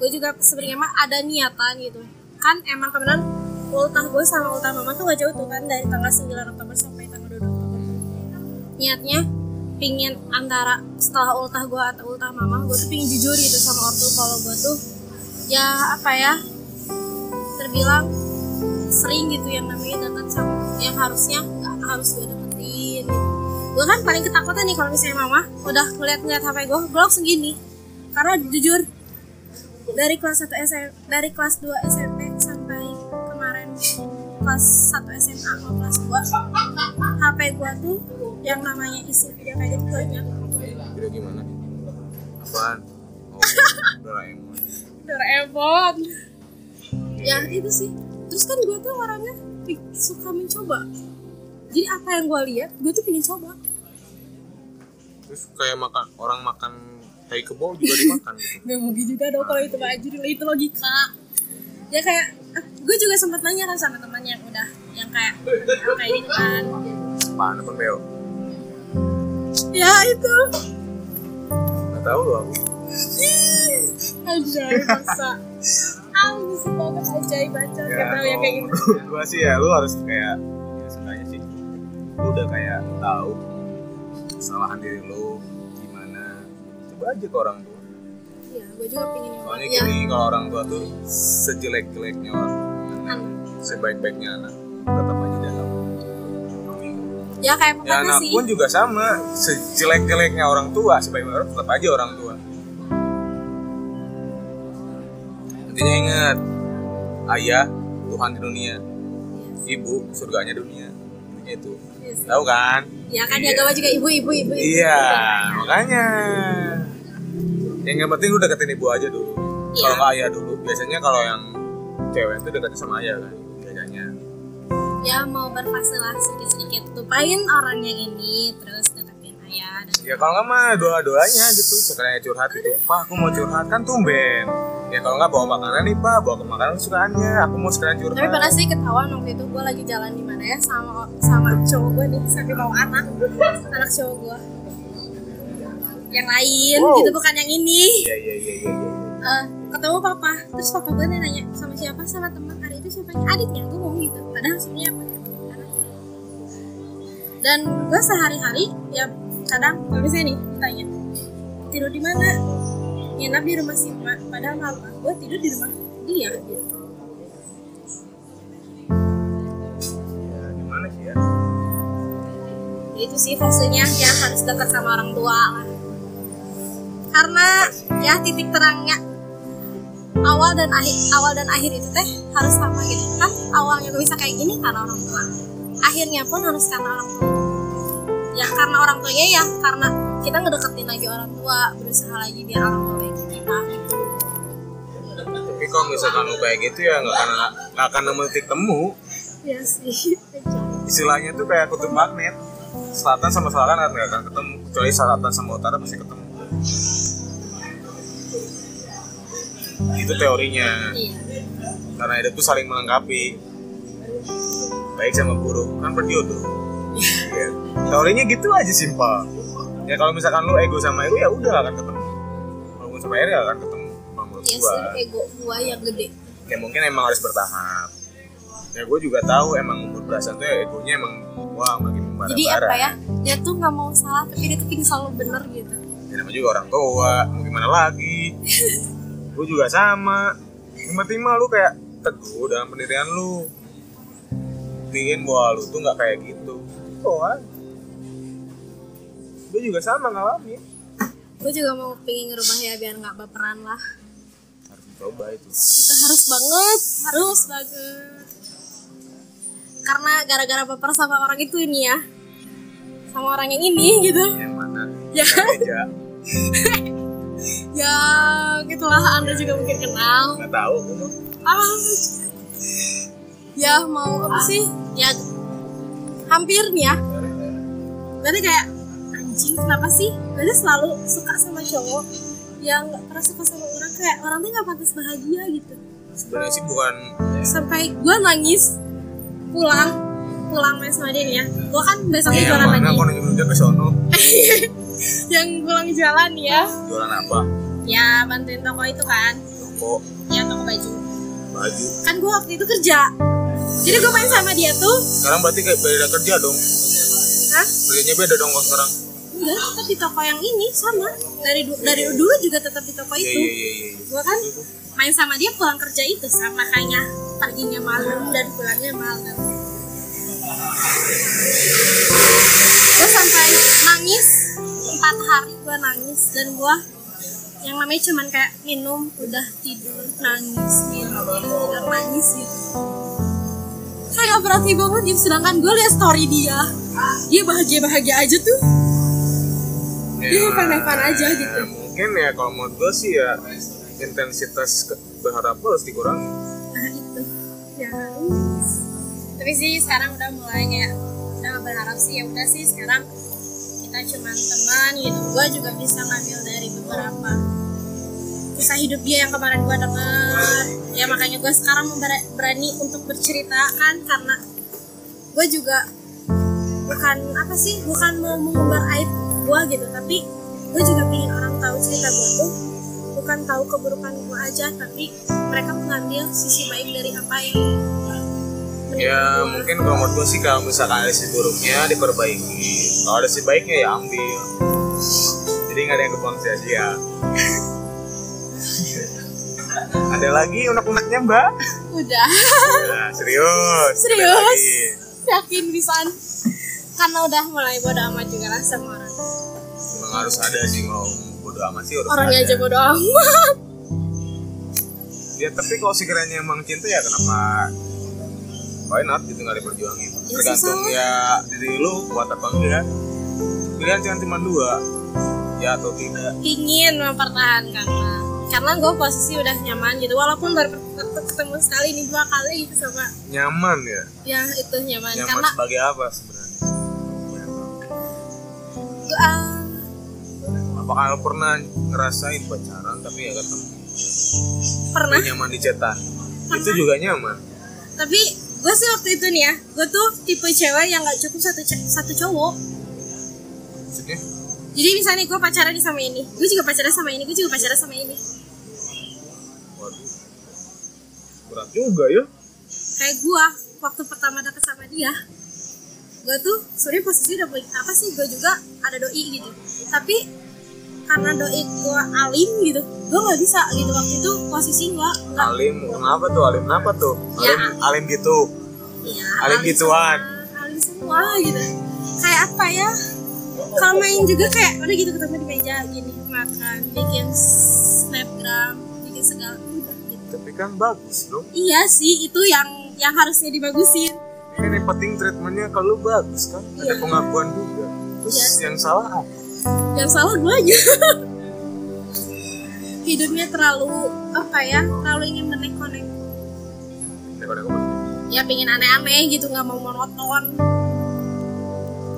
Gue juga sebenarnya mah ada niatan gitu. Kan emang kebetulan ultah gue sama ultah mama tuh gak jauh tuh kan dari tanggal 9 Oktober sampai tanggal 22 Oktober. Niatnya pingin antara setelah ultah gue atau ultah mama gue tuh pingin jujur gitu sama ortu kalau gue tuh ya apa ya terbilang sering gitu yang namanya deket sama yang harusnya nggak harus gue deketin. Gue kan paling ketakutan nih kalau misalnya mama udah ngeliat-ngeliat HP gue gue langsung gini. Karena jujur dari kelas 1 SM dari kelas 2 SMP sampai kemarin kelas 1 SMA kelas 2 HP gue tuh yang namanya isi video kayak gitu banyak kira gimana? Apaan? Oh *laughs* Doraemon. Doraemon. Ya itu sih. Terus kan gue tuh orangnya suka mencoba. Jadi apa yang gue lihat gue tuh pengen coba. Terus kayak makan orang makan tai kebo juga dimakan gitu. *laughs* Gak mungkin juga dong kalau itu maju itu logika. Ya kayak gue juga sempat nanya kan sama teman yang udah yang kayak kayak gitu kan. Apaan apa beo ya itu. Nggak tahu lu aku. Ajaib masa. Aku sih banget ajaib baca ya, kenal ya kayak gitu gua sih ya lu harus kayak ya seenggaknya sih lu udah kayak tahu kesalahan diri lu gimana. Coba aja ke orang tua. Ya gue juga nyoba soalnya ya. gini kalau orang tua tuh sejelek-jeleknya orang Anak. sebaik-baiknya anak tetap aja ya kayak ya anak sih. pun juga sama. Sejelek-jeleknya orang tua sebaik-baiknya orang tetap aja orang tua. Intinya ingat ayah Tuhan di dunia. Ibu surganya dunia. Itu. Iya sih. tahu kan? Ya kan Iya. ya agama juga ibu ibu ibu iya makanya. Yang yang penting lu deketin ibu aja dulu. Iya. kalau nggak ayah dulu biasanya kalau yang cewek itu deketin sama ayah kan ya mau berfase lah sedikit sedikit lupain orang yang ini terus deketin ayah dan ya kalau nggak mah doa doanya gitu. Sekalian curhat itu pak aku mau curhat kan tumben. Ya kalau nggak bawa makanan nih pak bawa ke makanan kesukaannya. Aku mau sekalian curhat. Tapi pernah sih ketahuan waktu itu gue lagi jalan di mana ya sama sama cowok gue nih sampai bawa anak. Anak cowok gue yang lain Wow. gitu bukan yang ini. Iya iya iya iya iya. Eh, ketemu papa. Terus papa gue nanya sama siapa? Sama teman siapanya adiknya gue ngomong gitu. Padahal sebenarnya apa anaknya dan gue sehari-hari ya kadang kalau misalnya nih ditanya tidur di mana? Nginap di rumah si emak padahal mama gue tidur di rumah dia gitu. Ya gimana sih ya itu sih fasenya ya harus dekat sama orang tua lah. Karena ya titik terangnya awal dan akhir awal dan akhir itu teh harus sama gitu kan? Awalnya gue bisa kayak gini karena orang tua. Akhirnya pun harus karena orang tua. Ya karena orang tuanya ya karena kita ngedeketin lagi orang tua berusaha lagi biar orang tua baik kita gitu. tapi kalau misalkan lu kayak gitu ya nggak akan nggak akan nemu titik temu. Ya sih. Istilahnya tuh kayak kutub magnet. Selatan sama selatan kan nggak akan ketemu. Kecuali selatan sama utara pasti ketemu itu teorinya. Iya. Karena hidup tuh saling melengkapi. Baik sama buruk kan berjodoh ya. teorinya gitu aja simpel. Ya kalau misalkan lu ego sama ego ya udah gak akan ketemu. Kalau gue sama gak akan ketemu kalau menurut gua. sih ego gua yang gede. Ya mungkin emang harus bertahap. Ya gue juga tahu emang umur belasan tuh ya egonya emang wah makin membara jadi apa ya? Dia tuh nggak mau salah tapi dia tuh ingin selalu benar gitu. Ya namanya juga orang tua mau gimana lagi *laughs* gue juga sama. Tiba-tiba lu kayak teguh dalam pendirian lu. Bikin bahwa lu tuh nggak kayak gitu. Oh gue juga sama ngalamin. Gue juga mau pengen ngerubah ya biar nggak baperan lah. Harus dicoba itu. Kita harus banget harus banget. Karena gara-gara baper sama orang itu ini ya. Sama orang yang ini gitu. Yang mana? Ya *laughs* ya gitulah anda juga mungkin kenal. Nggak tahu ah. Ya mau apa sih? Ya hampir nih ya. Berarti kayak anjing kenapa sih? Berarti selalu suka sama cowok yang nggak pernah suka sama orang kayak orang tuh nggak pantas bahagia gitu. Sebenarnya sih bukan sampai gue nangis pulang pulang main sama dia nih ya. Gue kan besoknya yang jualan mana lagi. kok nunjuk ke sono? *laughs* Yang pulang jalan ya. Jualan apa? Ya bantuin toko itu kan. Toko. Ya toko baju. Baju. Kan gue waktu itu kerja. Jadi gue main sama dia tuh. Sekarang berarti kayak beda kerja dong. Hah? kerjanya beda dong kalau sekarang. Enggak tetap di toko yang ini sama. Dari du- dari dulu juga tetap di toko iya itu. iya iya iya. Gue kan main sama dia pulang kerja itu sama kayaknya paginya malam dan pulangnya malam gue sampai nangis. Empat hari gue nangis dan gue yang namanya cuman kayak minum udah tidur nangis minum tidur nangis gitu. Kayak berarti banget gitu. Sedangkan gue liat story dia dia bahagia bahagia aja tuh. Dia fun fun aja gitu. Ya, mungkin ya kalau menurut gue sih ya intensitas berharap harus dikurangi tapi sih sekarang udah mulai kayak udah berharap sih ya udah sih sekarang kita cuman teman gitu gue juga bisa ngambil dari beberapa kisah hidup dia yang kemarin gue denger ya makanya gue sekarang berani untuk bercerita kan karena gue juga bukan apa sih bukan mau mengumbar aib gue gitu tapi gue juga pengen orang tahu cerita gue tuh. Bukan tahu keburukan gue aja tapi mereka mengambil sisi baik dari apa yang ya mungkin kalau menurut gue sih kalau misalkan ada sisi buruknya diperbaiki. Kalau ada sisi baiknya ya ambil. Jadi nggak ada yang kebuang sia-sia *laughs* ada lagi unek-uneknya mbak? Udah. Ya, serius. Serius? yakin pisan karena udah mulai bodo amat juga lah sama orang. Emang harus ada sih kalau bodo amat sih harus orangnya aja bodo amat. Ya tapi kalau sekiranya emang cinta ya kenapa why not gitu nggak diperjuangin Ya, tergantung ya diri lu kuat apa enggak. Pilihan cuma cuma dua ya atau tidak. Ingin mempertahankan lah karena gue posisi udah nyaman gitu walaupun baru ketemu sekali nih dua kali gitu sama nyaman ya? Ya itu nyaman, nyaman karena sebagai apa sebenarnya? Ah, apakah lu pernah ngerasain pacaran tapi ya ketemu? Pernah. Nyaman di cetan itu juga nyaman. Tapi gue sih waktu itu nih ya gue tuh tipe cewek yang nggak cukup satu satu cowok. Maksudnya? Jadi misalnya gue pacaran sama ini gue juga pacaran sama ini gue juga pacaran sama ini. Waduh. Berat juga ya. Kayak gue waktu pertama deket sama dia gue tuh sebenarnya posisi udah apa sih? Gue juga ada doi gitu. Tapi karena doi gue alim gitu gue nggak bisa gitu waktu itu posisi gue Alim, kenapa tuh? Alim kenapa tuh? Ya. Alim, alim gitu. ya, Alim gituan. semua, alim semua gitu kayak apa ya kalau main juga kayak udah gitu ketemu di meja gini makan bikin snapgram bikin segala udah gitu Tapi kan bagus dong. iya sih itu yang yang harusnya dibagusin Ini penting treatmentnya kalau bagus kan. Ada Iya. pengakuan juga. Terus Iya. yang salah apa? Yang salah gue aja. *laughs* Hidupnya terlalu apa ya terlalu ingin menek-konek. Ya pengen aneh-aneh gitu nggak mau monoton.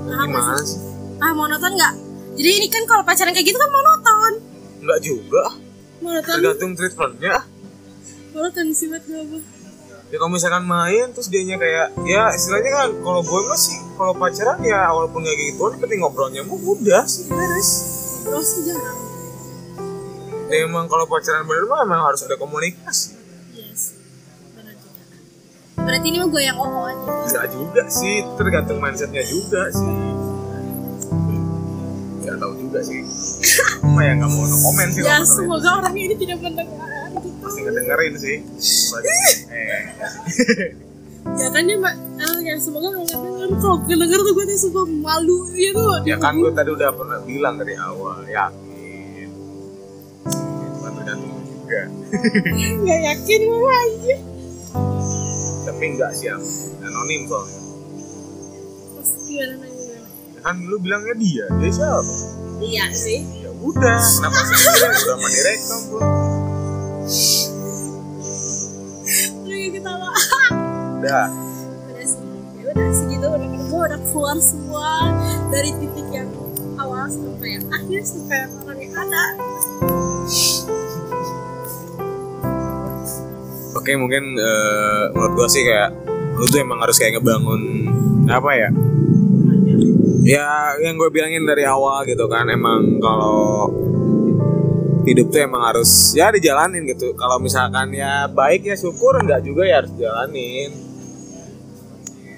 Paham nggak Gimana sih? ah monoton nggak? Jadi ini kan kalau pacaran kayak gitu kan monoton. Enggak juga. monoton. Tergantung treatmentnya. monoton sih buat gue Ya kalau misalkan main terus dianya kayak ya istilahnya kan kalau gue mah sih kalau pacaran ya walaupun kayak gitu yang penting ngobrolnya mau udah sih beres. bro sih jarang Ya, emang kalau pacaran bener mah emang harus ada komunikasi. yes benar juga berarti ini mah gue yang oh gitu Enggak juga sih, tergantung mindsetnya juga sih. Gak tahu juga sih. Cuma ya nggak mau no komen sih. ya semoga orang ini tidak mendengar gitu. Pasti ngedengerin sih. Eh *laughs* ya kan dia mak ah, ya semoga nggak denger kalau kedenger tuh gue tuh suka malu ya tuh. Ya kan gue tadi udah pernah bilang dari awal yakin. Itu kan tergantung juga. *laughs* Nggak yakin gue aja tapi enggak sih yang anonim soalnya. Gimana? ya kan lu bilangnya dia dia siapa? Iya sih. Ya udah kenapa sih dia udah mah direkam bro? Udah ketawa. *laughs* Udah. Udah sih. Ya udah segitu udah gue udah keluar semua dari titik yang awal sampai yang akhir sampai yang orang yang ada. Oke mungkin eh, menurut gua sih kayak lu tuh emang harus kayak ngebangun apa ya? Ya yang gue bilangin dari awal gitu kan emang kalau hidup tuh emang harus ya dijalanin gitu. Kalau misalkan ya baik ya syukur enggak juga ya harus jalanin.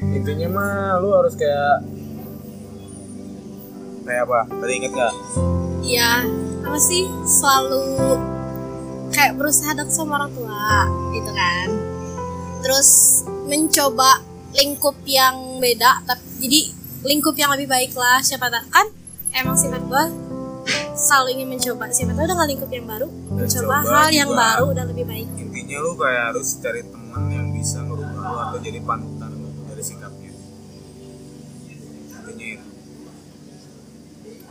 Intinya mah lu harus kayak kayak apa? Tadi inget gak? Iya, apa sih selalu kayak berusaha dekat sama orang tua gitu kan. Terus mencoba lingkup yang beda, tapi jadi lingkup yang lebih baik lah. Siapa tahu kan emang sifat gua selalu ingin mencoba. Siapa tahu dengan lingkup yang baru, mencoba coba hal yang juga. baru dan lebih baik. intinya lu kayak harus cari teman yang bisa ngerubah lu atau jadi panutan lu dari sikapnya intinya itu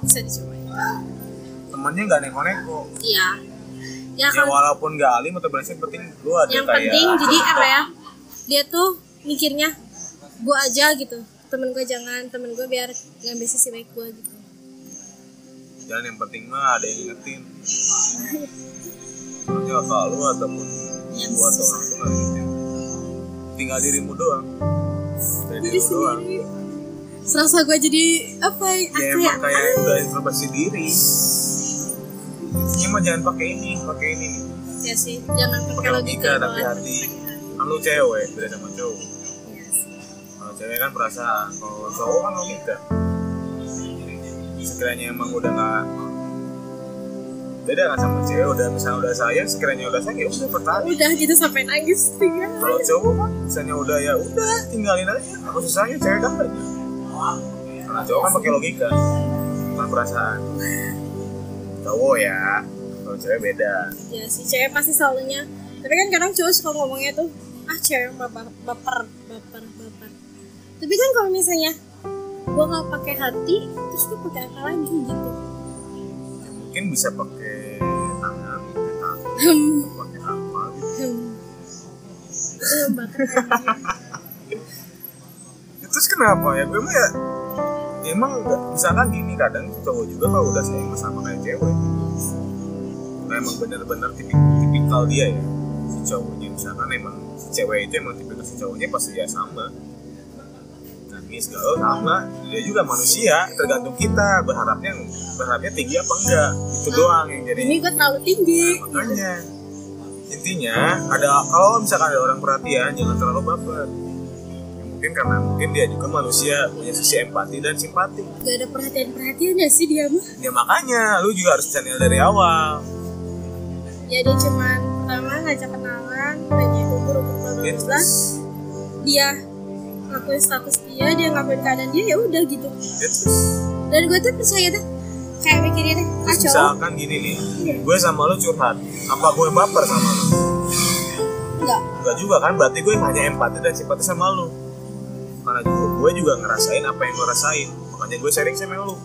Bisa dicoba. temannya nggak neko-neko Iya. Ya ya kan walaupun nggak alim atau berhasil penting lu ada yang kayak penting jadi apa ya dia tuh mikirnya gue aja gitu temen gue jangan temen gue biar ngambil sisi baik gue gitu. Dan yang penting mah ada yang ingetin soalnya kalau lu ataupun Yang gua atau orang tuh ingetin tinggal dirimu doang. Dari jadi diri doang. serasa gue jadi apa ya ya ya? emang kayak udah introspeksi diri. Intinya mah jangan pakai ini pakai ini. Ya sih jangan pakai logika logika tapi hati kan lu cewek beda sama cowok cewek kan perasaan kalau cowok kan logika sekiranya emang udah nggak beda kan sama cewek udah misalnya udah sayang sekiranya udah sayang ya udah bertahan. Udah gitu sampai nangis tinggal. Kalau cowok kan misalnya udah ya udah tinggalin aja. Apa susahnya cewek kan banyak karena cowok kan pakai logika. Bukan perasaan. Cowok ya kalau cewek beda. Ya si cewek pasti selalunya. Tapi kan kadang cowok suka ngomongnya tuh ah cewek baper baper tapi kan kalau misalnya gue nggak pakai hati terus gue pakai apa lagi gitu? Mungkin bisa pakai tangan pakai tangan hmm pakai apa gitu. Hmm. Itu baper Ya, terus kenapa ya? Gue mah ya emang misalkan gini kadang cowok juga kalau udah sayang sama kayak cewek. Nah, emang bener-bener tipik, tipikal dia ya. Si cowoknya misalkan emang si cewek itu emang tipikal si cowoknya pasti ya sama nangis galau sama dia juga manusia tergantung kita berharapnya berharapnya tinggi apa enggak itu doang yang jadi ini gue terlalu tinggi makanya intinya ada kalau misalkan ada orang perhatian jangan terlalu baper Ya, mungkin karena mungkin dia juga manusia punya sisi empati dan simpati gak ada perhatian perhatiannya sih dia mah ya makanya lu juga harus channel dari awal ya dia cuman pertama ngajak kenalan nanya umur umur Gitu. bla dia ngakuin status dia dia ngakuin keadaan dia ya udah gitu. Ya, terus? Dan gue tuh percaya tuh kayak mikirnya deh ah cowok. misalkan gini nih gue sama lu curhat apa gue baper sama lu? Enggak Enggak juga kan berarti gue hanya empati dan simpati sama lu. Karena juga gue juga ngerasain apa yang gue rasain makanya gue sharing sama lu.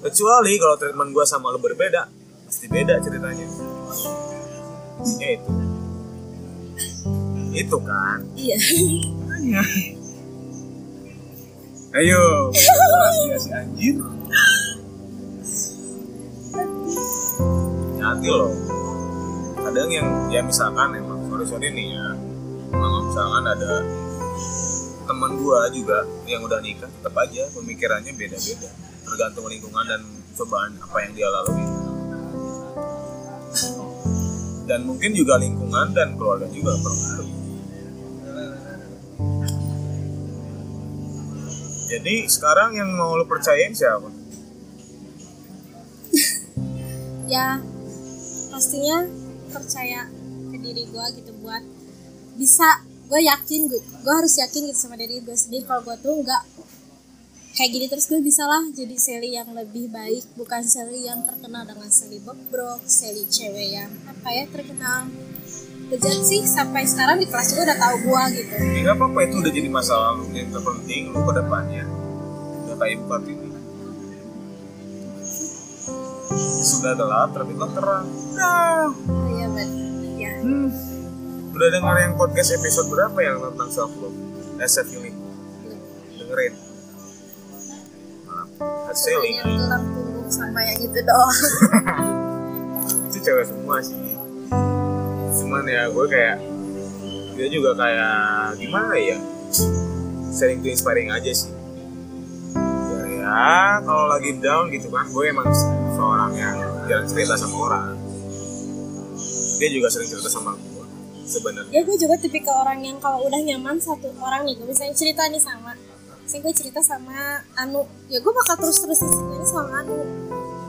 Kecuali kalau treatment gue sama lu berbeda pasti beda ceritanya. Ya itu itu kan? Iya. Ayo. Rahasia si anjir hati loh. Kadang yang ya misalkan emang sorry sorry nih ya. Emang misalkan ada teman gua juga yang udah nikah tetap aja pemikirannya beda-beda. Tergantung lingkungan dan cobaan apa yang dia lalui. Dan mungkin juga lingkungan dan keluarga juga berpengaruh jadi sekarang yang mau lo percayain siapa? *laughs* ya pastinya percaya ke diri gue gitu buat bisa gue yakin gue gue harus yakin gitu sama diri gue sendiri kalau gue tuh nggak kayak gini terus gue bisa lah jadi Sally yang lebih baik bukan Sally yang terkenal dengan Sally bobrok Sally cewek yang apa ya terkenal bejat sih sampai sekarang di kelas juga udah tahu gue gitu. Ya nggak apa-apa itu udah jadi masalah lu yang terpenting lu ke depannya. Udah kayak buka ini. Sudah gelap terbitlah terang. Nah. Iya benar ya udah denger yang podcast episode berapa yang tentang self love eh self healing dengerin hard selling punggung sama yang itu doang. *laughs* Itu cewek semua sih cuman ya gue kayak dia juga kayak gimana ya? Sharing to inspiring aja sih. Ya kalau lagi down gitu kan gue emang seorang yang jarang cerita sama orang. Dia juga sering cerita sama gue sebenarnya. Ya gue juga tipikal orang yang kalau udah nyaman satu orang nih gue misalnya cerita nih sama misalnya gue cerita sama Anu ya gue bakal terus terusan cerita sama Anu.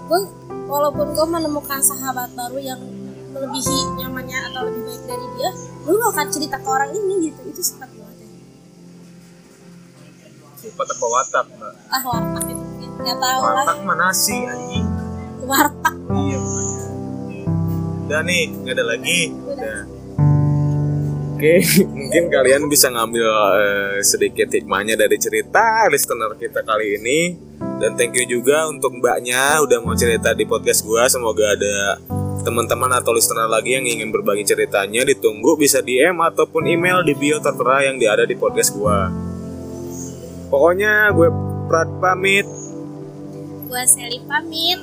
Gue walaupun gue menemukan sahabat baru yang melebihi nyamannya atau lebih baik dari dia gue gak akan cerita ke orang ini gitu. Itu sifat gue deh sifat apa? Watak mbak? Ah wartak itu mungkin. Nggak tahu lah. Watak mana sih anjing? Wartak. Iya makanya. udah nih nggak ada lagi. Udah. Oke, *laughs* mungkin kalian bisa ngambil eh, sedikit hikmahnya dari cerita listener kita kali ini. Dan thank you juga untuk mbaknya udah mau cerita di podcast gua. Semoga ada teman-teman atau listener lagi yang ingin berbagi ceritanya. Ditunggu bisa DM ataupun email di bio tertera yang ada di podcast gua. Pokoknya gue Prat pamit. gue Sally pamit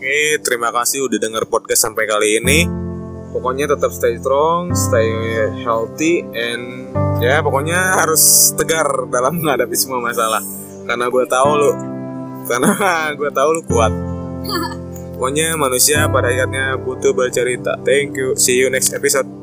Oke, terima kasih udah denger podcast sampai kali ini. Pokoknya tetap stay strong, stay healthy, and ya pokoknya harus tegar dalam menghadapi semua masalah. Karena gue tahu lu, karena *laughs* gue tahu lu kuat. *laughs* Pokoknya manusia pada akhirnya butuh bercerita. Thank you. See you next episode.